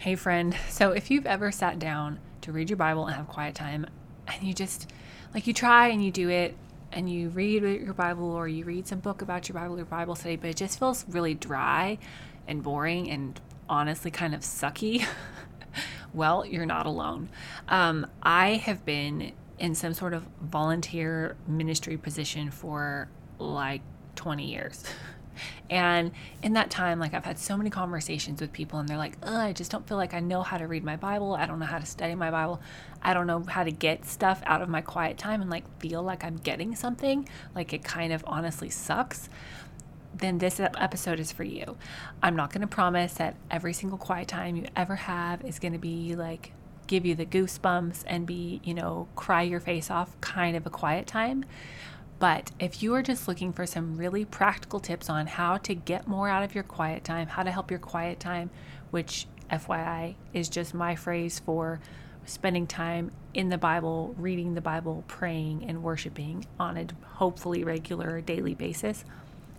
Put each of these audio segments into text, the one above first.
Hey, friend. So, if you've ever sat down to read your Bible and have quiet time, and you just like you try and you do it, and you read your Bible or you read some book about your Bible or Bible study, but it just feels really dry and boring and honestly kind of sucky, well, you're not alone. Um, I have been in some sort of volunteer ministry position for like 20 years. And in that time, like I've had so many conversations with people, and they're like, I just don't feel like I know how to read my Bible. I don't know how to study my Bible. I don't know how to get stuff out of my quiet time and like feel like I'm getting something. Like it kind of honestly sucks. Then this episode is for you. I'm not going to promise that every single quiet time you ever have is going to be like give you the goosebumps and be, you know, cry your face off kind of a quiet time. But if you are just looking for some really practical tips on how to get more out of your quiet time, how to help your quiet time, which FYI is just my phrase for spending time in the Bible, reading the Bible, praying, and worshiping on a hopefully regular daily basis.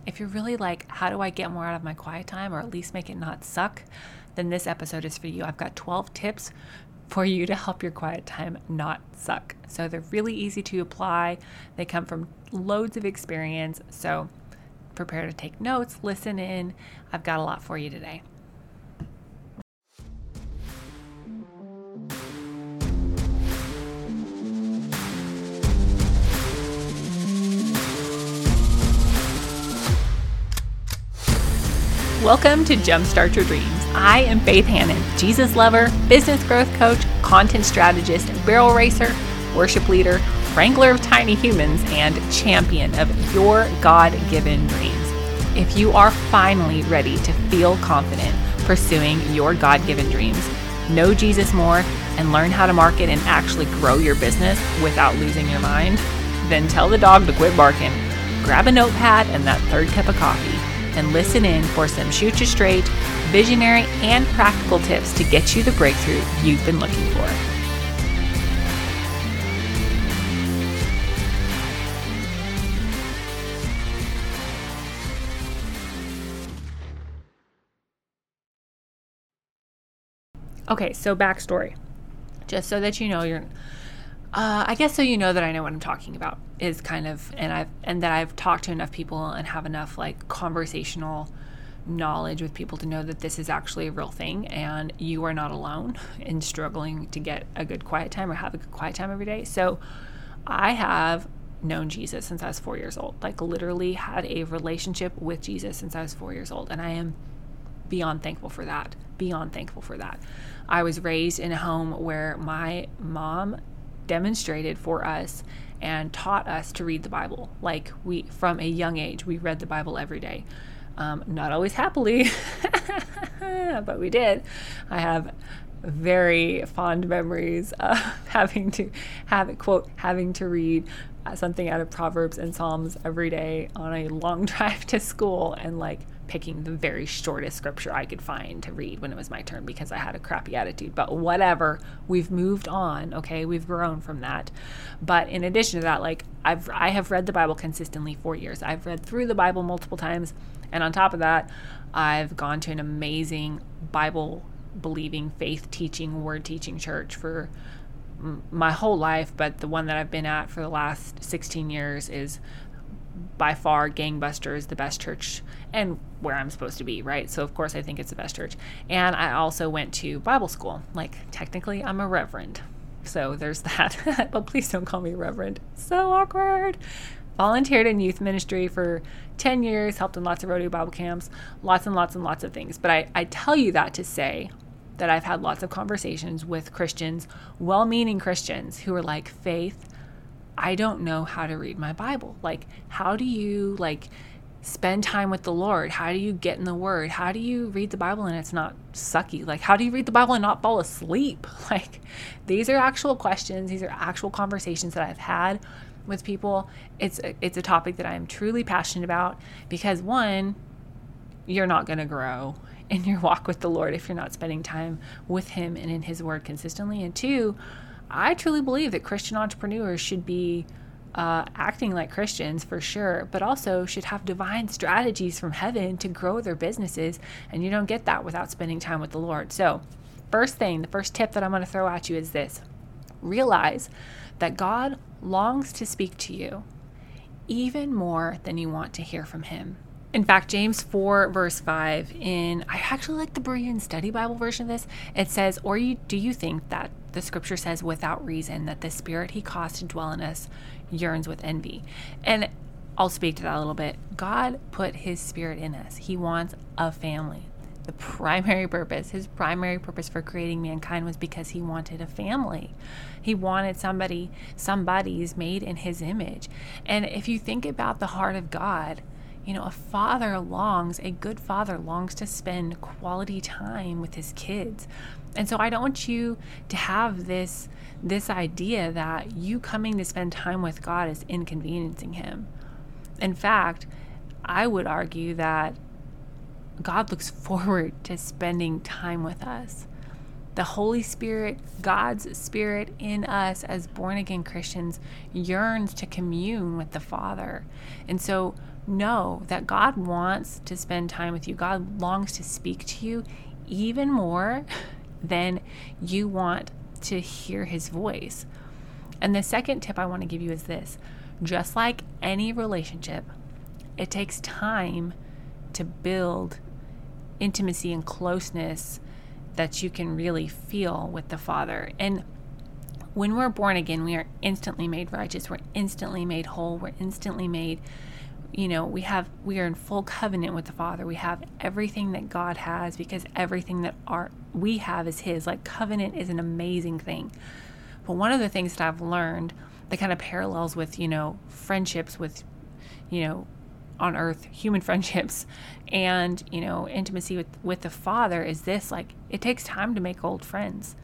If you're really like, how do I get more out of my quiet time or at least make it not suck? Then this episode is for you. I've got 12 tips for you to help your quiet time not suck. So they're really easy to apply. They come from loads of experience. So prepare to take notes, listen in. I've got a lot for you today. Welcome to Jumpstart Your Dreams. I am Faith Hanan, Jesus lover, business growth coach, content strategist, barrel racer, worship leader, wrangler of tiny humans, and champion of your God given dreams. If you are finally ready to feel confident pursuing your God given dreams, know Jesus more, and learn how to market and actually grow your business without losing your mind, then tell the dog to quit barking. Grab a notepad and that third cup of coffee and listen in for some shoot you straight, visionary, and practical tips to get you the breakthrough you've been looking for. Okay, so backstory. Just so that you know, you're uh, I guess so you know that I know what I'm talking about is kind of and I've and that I've talked to enough people and have enough like conversational knowledge with people to know that this is actually a real thing and you are not alone in struggling to get a good quiet time or have a good quiet time every day. So I have known Jesus since I was 4 years old. Like literally had a relationship with Jesus since I was 4 years old and I am beyond thankful for that. Beyond thankful for that. I was raised in a home where my mom demonstrated for us and taught us to read the Bible. Like we, from a young age, we read the Bible every day. Um, not always happily, but we did. I have very fond memories of having to have it quote having to read something out of Proverbs and Psalms every day on a long drive to school and like picking the very shortest scripture I could find to read when it was my turn because I had a crappy attitude. But whatever, we've moved on, okay? We've grown from that. But in addition to that, like I've I have read the Bible consistently for years. I've read through the Bible multiple times, and on top of that, I've gone to an amazing Bible believing, faith teaching, word teaching church for my whole life, but the one that I've been at for the last 16 years is by far gangbuster is the best church and where i'm supposed to be right? So of course i think it's the best church. And i also went to bible school. Like technically i'm a reverend. So there's that. But please don't call me reverend. So awkward. Volunteered in youth ministry for 10 years helped in lots of rodeo bible camps lots and lots and lots of things. But i, I tell you that to say that i've had lots of conversations with christians well-meaning christians who are like faith I don't know how to read my Bible. Like, how do you like spend time with the Lord? How do you get in the Word? How do you read the Bible and it's not sucky? Like, how do you read the Bible and not fall asleep? Like, these are actual questions. These are actual conversations that I've had with people. It's a, it's a topic that I am truly passionate about because one, you're not going to grow in your walk with the Lord if you're not spending time with Him and in His Word consistently, and two I truly believe that Christian entrepreneurs should be uh, acting like Christians for sure, but also should have divine strategies from heaven to grow their businesses. And you don't get that without spending time with the Lord. So, first thing, the first tip that I'm going to throw at you is this realize that God longs to speak to you even more than you want to hear from Him. In fact, James 4, verse 5, in I actually like the Berean Study Bible version of this, it says, Or you, do you think that the scripture says without reason that the spirit he caused to dwell in us yearns with envy? And I'll speak to that a little bit. God put his spirit in us, he wants a family. The primary purpose, his primary purpose for creating mankind was because he wanted a family. He wanted somebody, somebody's made in his image. And if you think about the heart of God, you know, a father longs, a good father longs to spend quality time with his kids. And so I don't want you to have this this idea that you coming to spend time with God is inconveniencing him. In fact, I would argue that God looks forward to spending time with us. The Holy Spirit, God's Spirit in us as born again Christians, yearns to commune with the Father. And so know that God wants to spend time with you. God longs to speak to you even more than you want to hear his voice. And the second tip I want to give you is this just like any relationship, it takes time to build intimacy and closeness that you can really feel with the Father. And when we're born again, we are instantly made righteous. We're instantly made whole. We're instantly made you know we have we are in full covenant with the father. We have everything that god has because everything that our we have is his. Like covenant is an amazing thing. But one of the things that i've learned that kind of parallels with you know friendships with you know on earth human friendships and you know intimacy with with the father is this like it takes time to make old friends.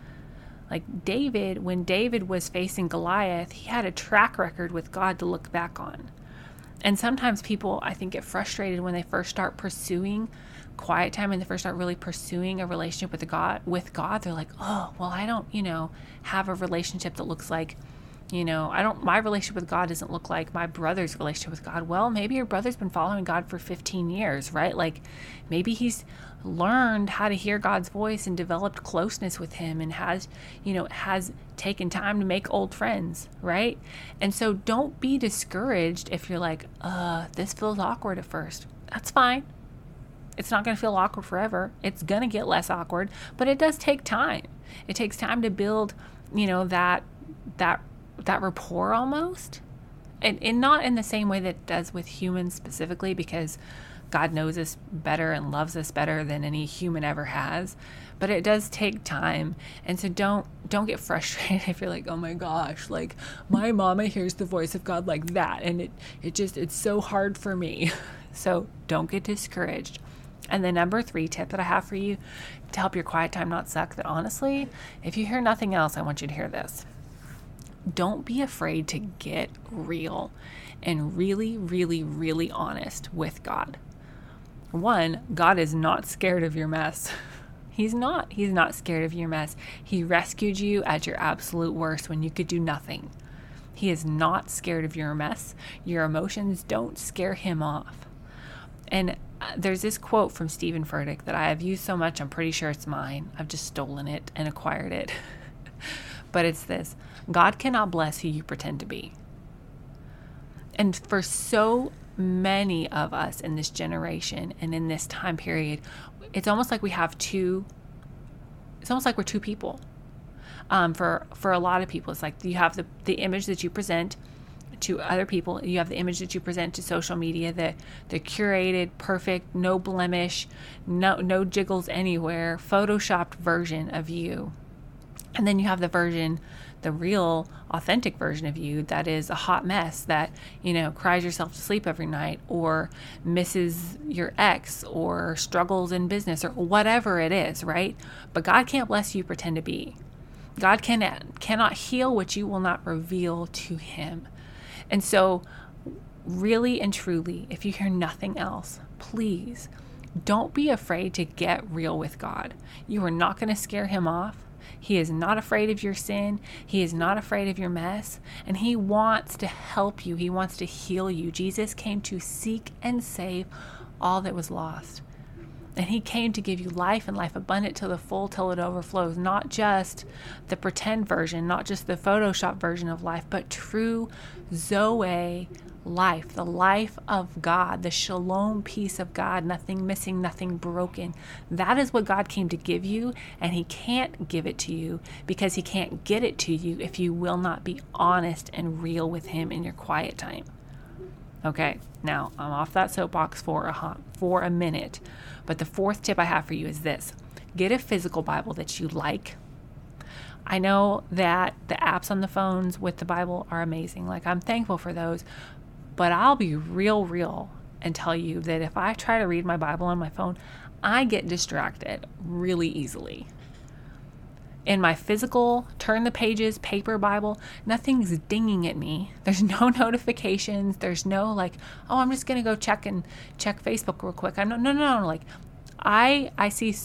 Like david when david was facing goliath he had a track record with god to look back on and sometimes people, I think, get frustrated when they first start pursuing quiet time and they first start really pursuing a relationship with God with God. They're like, oh, well, I don't, you know, have a relationship that looks like, you know, I don't. My relationship with God doesn't look like my brother's relationship with God. Well, maybe your brother's been following God for 15 years, right? Like, maybe he's learned how to hear God's voice and developed closeness with him and has, you know, has taken time to make old friends, right? And so don't be discouraged if you're like, uh, this feels awkward at first. That's fine. It's not going to feel awkward forever. It's going to get less awkward, but it does take time. It takes time to build, you know, that that that rapport almost. And, and not in the same way that it does with humans specifically because God knows us better and loves us better than any human ever has. But it does take time. And so don't don't get frustrated if you're like, oh my gosh, like my mama hears the voice of God like that and it it just it's so hard for me. So don't get discouraged. And the number three tip that I have for you to help your quiet time not suck that honestly, if you hear nothing else, I want you to hear this. Don't be afraid to get real and really, really, really honest with God. One, God is not scared of your mess. He's not. He's not scared of your mess. He rescued you at your absolute worst when you could do nothing. He is not scared of your mess. Your emotions don't scare him off. And uh, there's this quote from Steven Furtick that I have used so much, I'm pretty sure it's mine. I've just stolen it and acquired it. but it's this God cannot bless who you pretend to be. And for so many of us in this generation and in this time period, it's almost like we have two. It's almost like we're two people. Um, for for a lot of people, it's like you have the the image that you present to other people. You have the image that you present to social media, the the curated, perfect, no blemish, no no jiggles anywhere, photoshopped version of you. And then you have the version the real authentic version of you that is a hot mess that you know cries yourself to sleep every night or misses your ex or struggles in business or whatever it is right? But god can't bless you pretend to be. God can, cannot heal what you will not reveal to him. And so really and truly if you hear nothing else please don't be afraid to get real with god. You are not going to scare him off he is not afraid of your sin. He is not afraid of your mess. And He wants to help you. He wants to heal you. Jesus came to seek and save all that was lost. And he came to give you life and life abundant to the full till it overflows. Not just the pretend version, not just the Photoshop version of life, but true Zoe life, the life of God, the shalom peace of God, nothing missing, nothing broken. That is what God came to give you, and He can't give it to you because He can't get it to you if you will not be honest and real with Him in your quiet time. Okay, now I'm off that soapbox for a hot, for a minute, but the fourth tip I have for you is this: get a physical Bible that you like. I know that the apps on the phones with the Bible are amazing. Like, I'm thankful for those. But I'll be real, real and tell you that if I try to read my Bible on my phone, I get distracted really easily. In my physical, turn the pages, paper Bible, nothing's dinging at me. There's no notifications. There's no like, oh, I'm just gonna go check and check Facebook real quick. I'm no, no, no, no. Like, I I see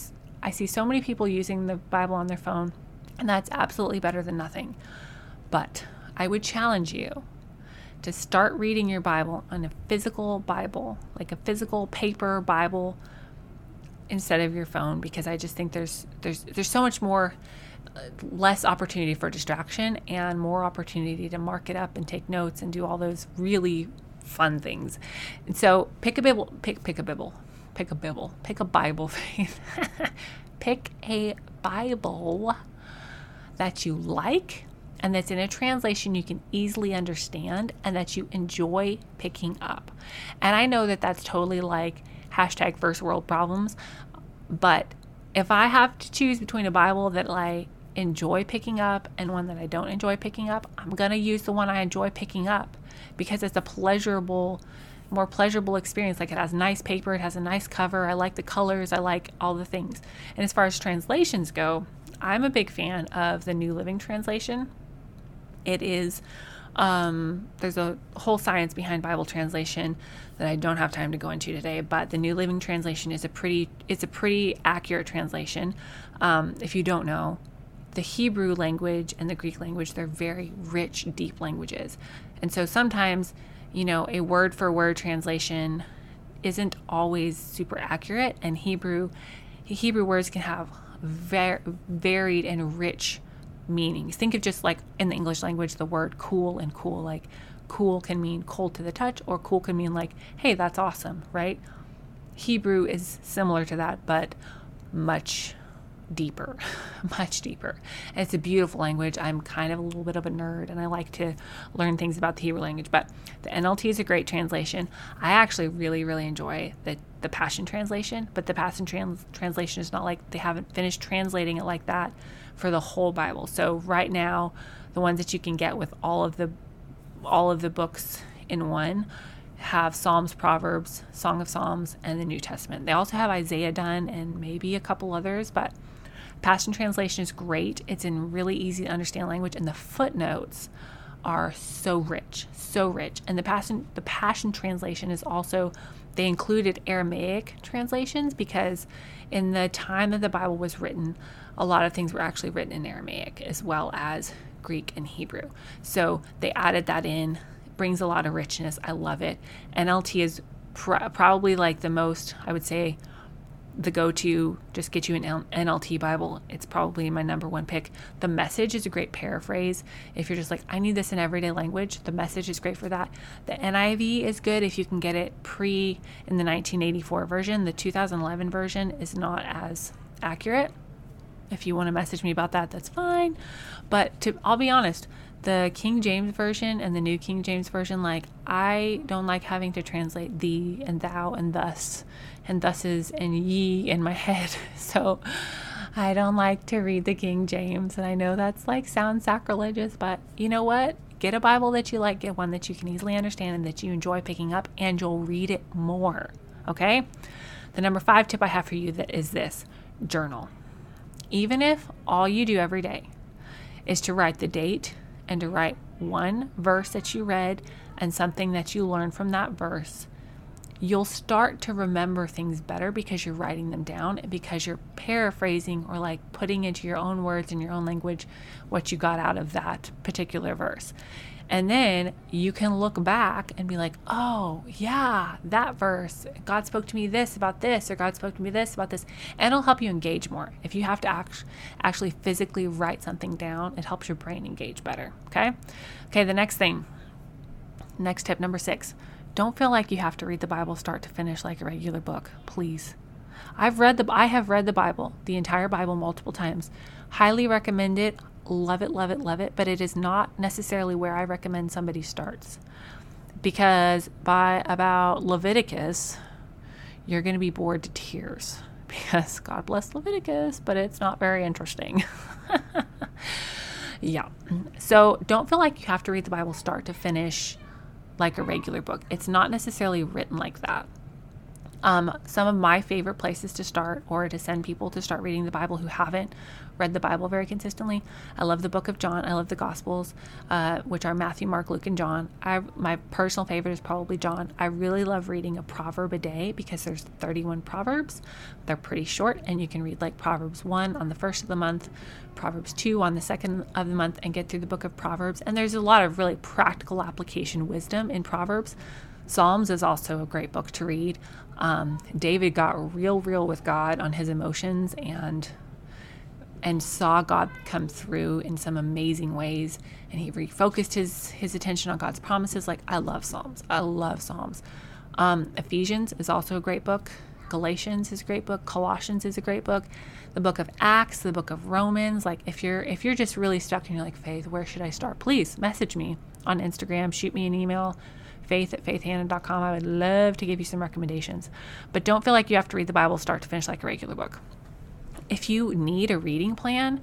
I see so many people using the Bible on their phone, and that's absolutely better than nothing. But I would challenge you to start reading your Bible on a physical Bible, like a physical paper Bible instead of your phone because I just think there's there's there's so much more less opportunity for distraction and more opportunity to mark it up and take notes and do all those really fun things. And so pick a Bible, pick pick a Bible, pick a Bible, pick a Bible, faith, pick a Bible that you like and that's in a translation you can easily understand and that you enjoy picking up. And I know that that's totally like hashtag first world problems, but if I have to choose between a Bible that I enjoy picking up and one that I don't enjoy picking up, I'm going to use the one I enjoy picking up because it's a pleasurable more pleasurable experience. Like it has nice paper, it has a nice cover. I like the colors, I like all the things. And as far as translations go, I'm a big fan of the New Living Translation. It is, um, there's a whole science behind Bible translation that I don't have time to go into today, but the New Living Translation is a pretty, it's a pretty accurate translation. Um, if you don't know, the Hebrew language and the Greek language, they're very rich, deep languages. And so sometimes, you know, a word for word translation isn't always super accurate, and Hebrew Hebrew words can have very varied and rich meanings. Think of just like in the English language, the word cool and cool. Like cool can mean cold to the touch, or cool can mean like, hey, that's awesome, right? Hebrew is similar to that, but much deeper, much deeper. It's a beautiful language. I'm kind of a little bit of a nerd and I like to learn things about the Hebrew language, but the NLT is a great translation. I actually really, really enjoy the, the Passion Translation, but the Passion trans- Translation is not like they haven't finished translating it like that for the whole Bible. So right now, the ones that you can get with all of the all of the books in one have Psalms, Proverbs, Song of Psalms, and the New Testament. They also have Isaiah done and maybe a couple others, but Passion Translation is great. It's in really easy to understand language, and the footnotes are so rich, so rich. And the Passion the Passion Translation is also they included Aramaic translations because in the time that the Bible was written, a lot of things were actually written in Aramaic as well as Greek and Hebrew. So they added that in, brings a lot of richness. I love it. NLT is pr- probably like the most, I would say, the go to, just get you an NLT Bible. It's probably my number one pick. The message is a great paraphrase. If you're just like, I need this in everyday language, the message is great for that. The NIV is good if you can get it pre in the 1984 version. The 2011 version is not as accurate. If you want to message me about that, that's fine. But to, I'll be honest, the King James version and the New King James version, like I don't like having to translate thee and thou and thus and thuses and ye in my head. So I don't like to read the King James. And I know that's like sounds sacrilegious, but you know what? Get a Bible that you like, get one that you can easily understand and that you enjoy picking up, and you'll read it more. Okay? The number five tip I have for you that is this journal. Even if all you do every day is to write the date and to write one verse that you read and something that you learned from that verse, you'll start to remember things better because you're writing them down and because you're paraphrasing or like putting into your own words in your own language what you got out of that particular verse. And then you can look back and be like, oh, yeah, that verse, God spoke to me this about this, or God spoke to me this about this. And it'll help you engage more. If you have to act- actually physically write something down, it helps your brain engage better. Okay. Okay. The next thing, next tip number six don't feel like you have to read the Bible start to finish like a regular book, please. I've read the I have read the Bible, the entire Bible multiple times. Highly recommend it. Love it, love it, love it, but it is not necessarily where I recommend somebody starts. Because by about Leviticus, you're going to be bored to tears because God bless Leviticus, but it's not very interesting. yeah. So don't feel like you have to read the Bible start to finish like a regular book. It's not necessarily written like that. Um, some of my favorite places to start or to send people to start reading the Bible who haven't read the Bible very consistently. I love the book of John. I love the Gospels, uh, which are Matthew, Mark, Luke, and John. I, my personal favorite is probably John. I really love reading a proverb a day because there's 31 proverbs. They're pretty short, and you can read like Proverbs 1 on the first of the month, Proverbs 2 on the second of the month, and get through the book of Proverbs. And there's a lot of really practical application wisdom in Proverbs. Psalms is also a great book to read. Um, David got real, real with God on his emotions and and saw God come through in some amazing ways. And he refocused his his attention on God's promises. Like I love Psalms. I love Psalms. Um, Ephesians is also a great book. Galatians is a great book. Colossians is a great book. The book of Acts, the book of Romans. Like if you're if you're just really stuck and you're like, Faith, where should I start? Please message me on Instagram. Shoot me an email faith at faithhanan.com. I would love to give you some recommendations. But don't feel like you have to read the Bible start to finish like a regular book. If you need a reading plan,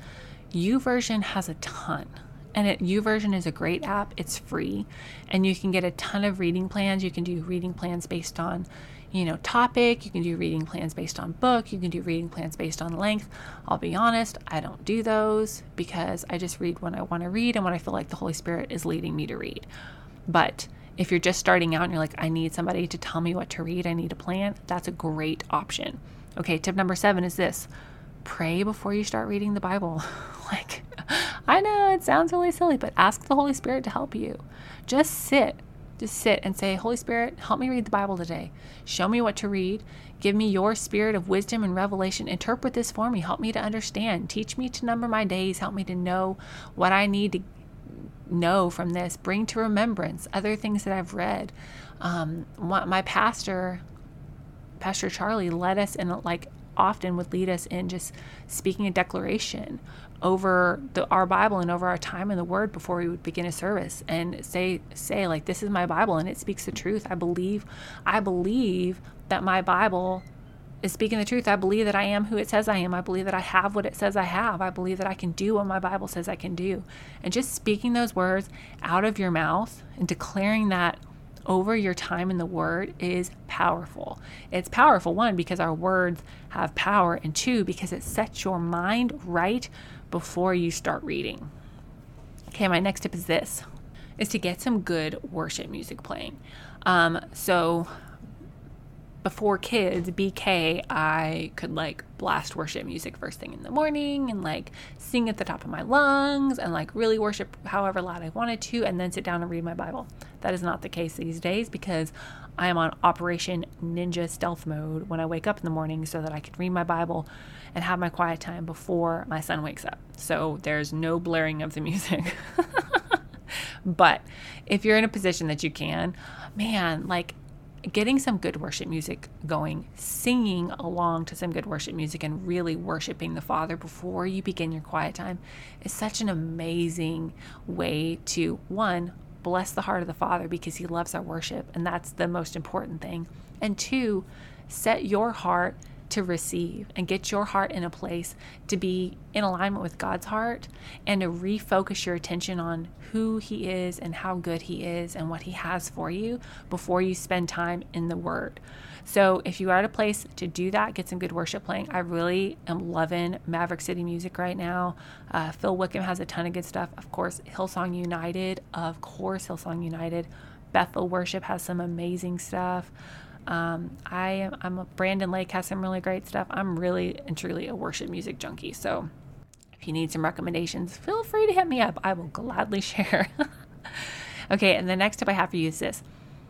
YouVersion has a ton. And it, YouVersion is a great app. It's free, and you can get a ton of reading plans. You can do reading plans based on, you know, topic. You can do reading plans based on book. You can do reading plans based on length. I'll be honest, I don't do those because I just read when I want to read and when I feel like the Holy Spirit is leading me to read. But if you're just starting out and you're like, I need somebody to tell me what to read, I need a plan, that's a great option. Okay, tip number seven is this pray before you start reading the Bible. like, I know it sounds really silly, but ask the Holy Spirit to help you. Just sit, just sit and say, Holy Spirit, help me read the Bible today. Show me what to read. Give me your spirit of wisdom and revelation. Interpret this for me. Help me to understand. Teach me to number my days. Help me to know what I need to know from this, bring to remembrance other things that I've read. Um, my pastor, Pastor Charlie, led us in like often would lead us in just speaking a declaration over the, our Bible and over our time in the Word before we would begin a service, and say say like this is my Bible and it speaks the truth. I believe, I believe that my Bible is speaking the truth. I believe that I am who it says I am. I believe that I have what it says I have. I believe that I can do what my Bible says I can do. And just speaking those words out of your mouth and declaring that over your time in the Word is powerful. It's powerful, one, because our words have power, and two, because it sets your mind right before you start reading. Okay, my next tip is this is to get some good worship music playing. Um, so before kids, BK, I could like blast worship music first thing in the morning and like sing at the top of my lungs and like really worship however loud I wanted to and then sit down and read my Bible. That is not the case these days because I am on Operation Ninja Stealth mode when I wake up in the morning so that I can read my Bible and have my quiet time before my son wakes up. So there's no blaring of the music. but if you're in a position that you can, man, like getting some good worship music going, singing along to some good worship music, and really worshiping the Father before you begin your quiet time is such an amazing way to, one, bless the heart of the Father because He loves our worship, and that's the most important thing. And two, set your heart to receive and get your heart in a place to be in alignment with God's heart and to refocus your attention on who He is and how good He is and what He has for you before you spend time in the Word. So, if you are at a place to do that, get some good worship playing. I really am loving Maverick City music right now. Uh, Phil Wickham has a ton of good stuff. Of course, Hillsong United. Of course, Hillsong United. Bethel Worship has some amazing stuff. Um, I I'm a Brandon Lake has some really great stuff. I'm really and truly a worship music junkie. So if you need some recommendations, feel free to hit me up. I will gladly share. okay, and the next tip I have for you is this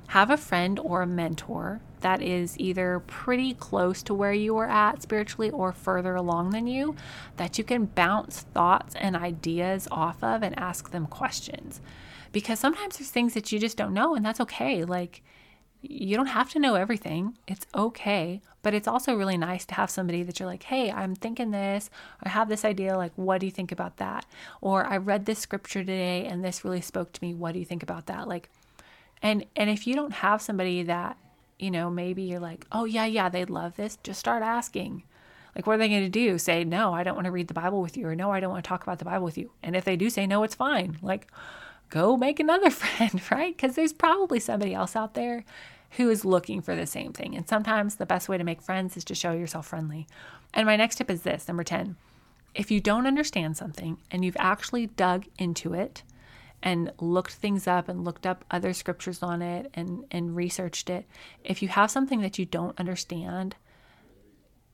have a friend or a mentor that is either pretty close to where you are at spiritually or further along than you that you can bounce thoughts and ideas off of and ask them questions. Because sometimes there's things that you just don't know, and that's okay. Like, you don't have to know everything. It's okay. But it's also really nice to have somebody that you're like, hey, I'm thinking this, I have this idea. Like, what do you think about that? Or I read this scripture today and this really spoke to me. What do you think about that? Like, and and if you don't have somebody that, you know, maybe you're like, "Oh yeah, yeah, they'd love this." Just start asking. Like what are they going to do? Say, "No, I don't want to read the Bible with you," or "No, I don't want to talk about the Bible with you." And if they do say no, it's fine. Like go make another friend, right? Cuz there's probably somebody else out there who is looking for the same thing. And sometimes the best way to make friends is to show yourself friendly. And my next tip is this, number 10. If you don't understand something and you've actually dug into it, and looked things up and looked up other scriptures on it and, and researched it, if you have something that you don't understand,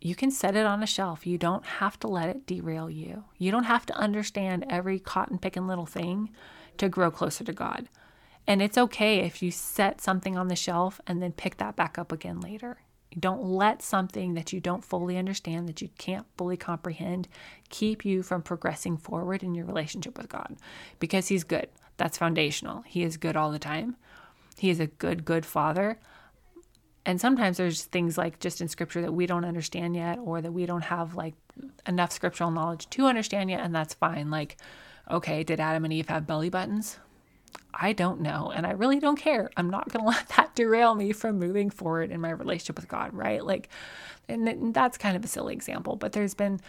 you can set it on a shelf. You don't have to let it derail you. You don't have to understand every cotton picking little thing to grow closer to God. And it's okay if you set something on the shelf and then pick that back up again later. Don't let something that you don't fully understand, that you can't fully comprehend, keep you from progressing forward in your relationship with God because He's good. That's foundational. He is good all the time. He is a good, good Father. And sometimes there's things like just in scripture that we don't understand yet or that we don't have like enough scriptural knowledge to understand yet. And that's fine. Like, okay, did Adam and Eve have belly buttons? I don't know. And I really don't care. I'm not going to let that derail me from moving forward in my relationship with God, right? Like, and that's kind of a silly example, but there's been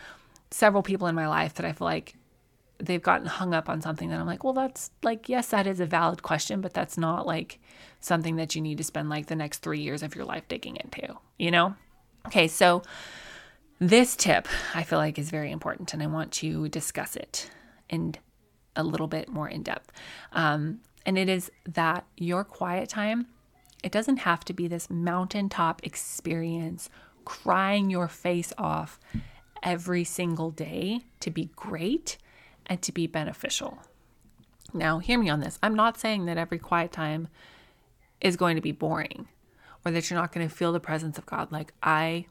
several people in my life that I feel like they've gotten hung up on something that I'm like, well, that's like, yes, that is a valid question, but that's not like something that you need to spend like the next three years of your life digging into, you know? Okay, so this tip I feel like is very important and I want to discuss it in a little bit more in depth. Um, and it is that your quiet time, it doesn't have to be this mountaintop experience, crying your face off every single day to be great and to be beneficial. Now, hear me on this. I'm not saying that every quiet time is going to be boring or that you're not going to feel the presence of God. Like I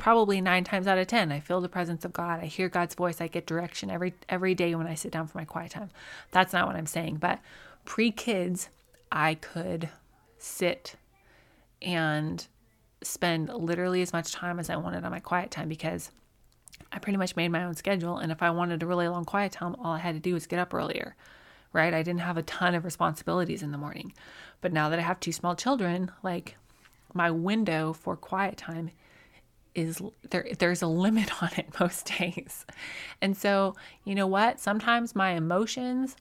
probably 9 times out of 10 I feel the presence of God. I hear God's voice. I get direction every every day when I sit down for my quiet time. That's not what I'm saying, but pre-kids I could sit and spend literally as much time as I wanted on my quiet time because I pretty much made my own schedule. And if I wanted a really long quiet time, all I had to do was get up earlier, right? I didn't have a ton of responsibilities in the morning. But now that I have two small children, like my window for quiet time is there there's a limit on it most days. And so, you know what? Sometimes my emotions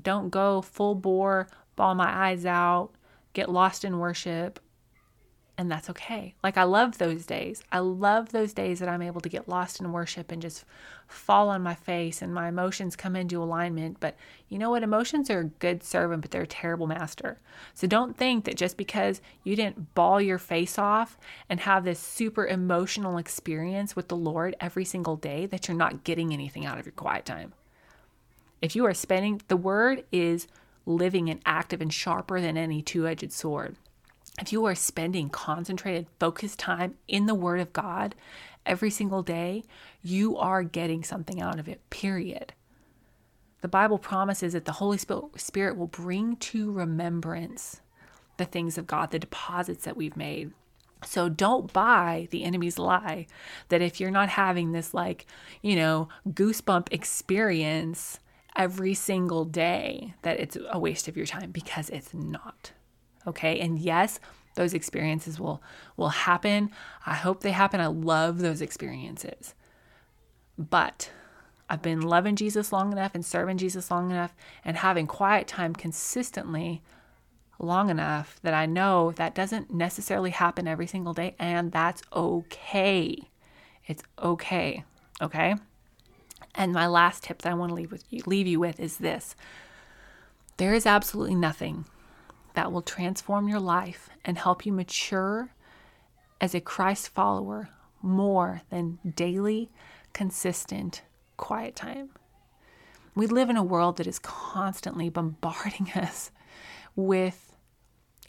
don't go full bore, ball my eyes out, get lost in worship and that's okay. Like I love those days. I love those days that I'm able to get lost in worship and just fall on my face and my emotions come into alignment. But you know what? Emotions are a good servant, but they're a terrible master. So don't think that just because you didn't ball your face off and have this super emotional experience with the Lord every single day that you're not getting anything out of your quiet time. If you are spending the word is living and active and sharper than any two-edged sword if you are spending concentrated, focused time in the Word of God every single day, you are getting something out of it, period. The Bible promises that the Holy Spirit will bring to remembrance the things of God, the deposits that we've made. So don't buy the enemy's lie that if you're not having this, like, you know, goosebump experience every single day, that it's a waste of your time because it's not okay? And yes those experiences will will happen. I hope they happen. I love those experiences. But i've been loving jesus long enough and serving jesus long enough and having quiet time consistently long enough that i know that doesn't necessarily happen every single day and that's okay. It's okay okay? And my last tip that i want to leave with you leave you with is this. There is absolutely nothing that will transform your life and help you mature as a Christ follower more than daily, consistent, quiet time. We live in a world that is constantly bombarding us with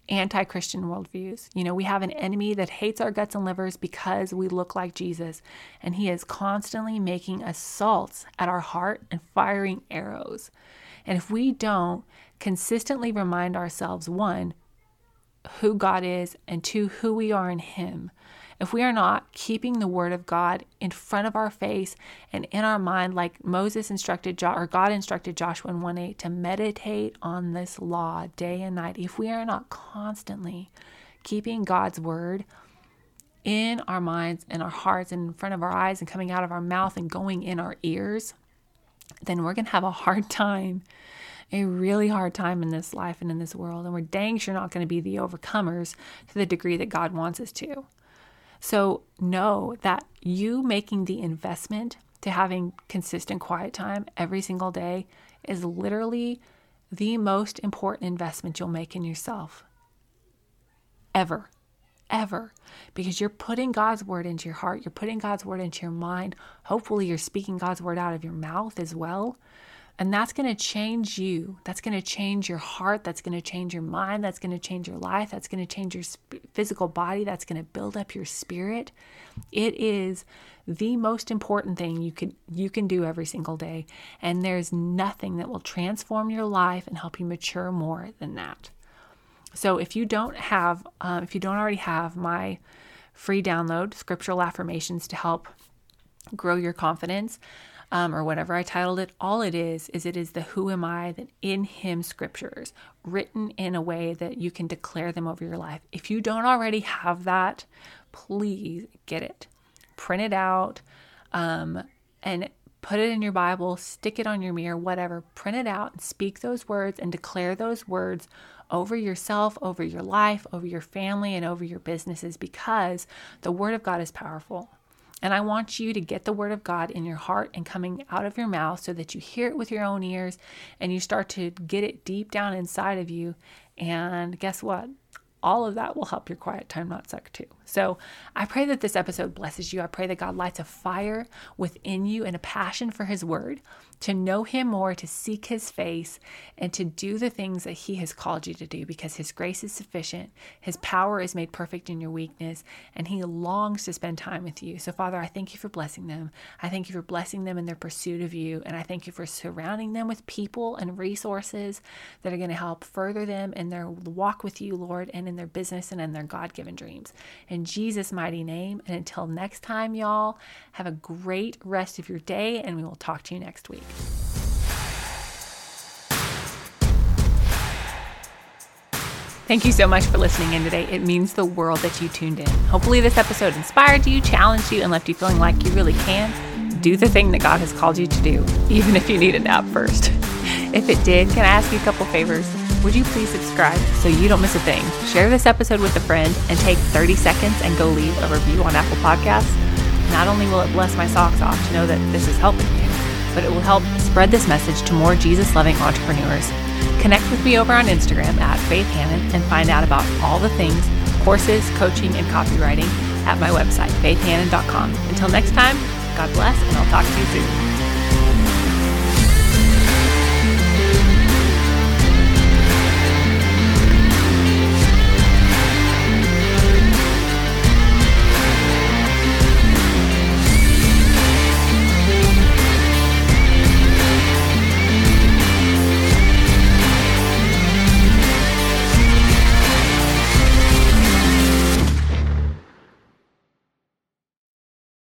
anti Christian worldviews. You know, we have an enemy that hates our guts and livers because we look like Jesus, and he is constantly making assaults at our heart and firing arrows. And if we don't consistently remind ourselves, one, who God is, and two, who we are in Him, if we are not keeping the word of God in front of our face and in our mind, like Moses instructed, or God instructed Joshua in 1 8 to meditate on this law day and night, if we are not constantly keeping God's word in our minds and our hearts and in front of our eyes and coming out of our mouth and going in our ears, then we're going to have a hard time a really hard time in this life and in this world. And we're dang sure not going to be the overcomers to the degree that God wants us to. So know that you making the investment to having consistent quiet time every single day is literally the most important investment you'll make in yourself ever. Ever. Because you're putting God's word into your heart, you're putting God's word into your mind. Hopefully, you're speaking God's word out of your mouth as well. And that's going to change you. That's going to change your heart. That's going to change your mind. That's going to change your life. That's going to change your sp- physical body. That's going to build up your spirit. It is the most important thing you can you can do every single day, and there's nothing that will transform your life and help you mature more than that. So if you don't have, um, if you don't already have my free download, scriptural affirmations to help grow your confidence um, or whatever I titled it, all it is is it is the who am I that in Him scriptures written in a way that you can declare them over your life. If you don't already have that, please get it, print it out, um, and put it in your Bible, stick it on your mirror, whatever. Print it out and speak those words and declare those words over yourself, over your life, over your family, and over your businesses because the Word of God is powerful. And I want you to get the word of God in your heart and coming out of your mouth so that you hear it with your own ears and you start to get it deep down inside of you. And guess what? All of that will help your quiet time not suck too. So I pray that this episode blesses you. I pray that God lights a fire within you and a passion for His Word to know Him more, to seek His face, and to do the things that He has called you to do because His grace is sufficient. His power is made perfect in your weakness, and He longs to spend time with you. So, Father, I thank you for blessing them. I thank you for blessing them in their pursuit of you, and I thank you for surrounding them with people and resources that are going to help further them in their walk with you, Lord, and their business and in their God given dreams. In Jesus' mighty name. And until next time, y'all, have a great rest of your day, and we will talk to you next week. Thank you so much for listening in today. It means the world that you tuned in. Hopefully, this episode inspired you, challenged you, and left you feeling like you really can do the thing that God has called you to do, even if you need a nap first. If it did, can I ask you a couple favors? Would you please subscribe so you don't miss a thing? Share this episode with a friend and take 30 seconds and go leave a review on Apple Podcasts. Not only will it bless my socks off to know that this is helping you, but it will help spread this message to more Jesus loving entrepreneurs. Connect with me over on Instagram at Faith Hanan and find out about all the things courses, coaching, and copywriting at my website, faithhanan.com. Until next time, God bless, and I'll talk to you soon.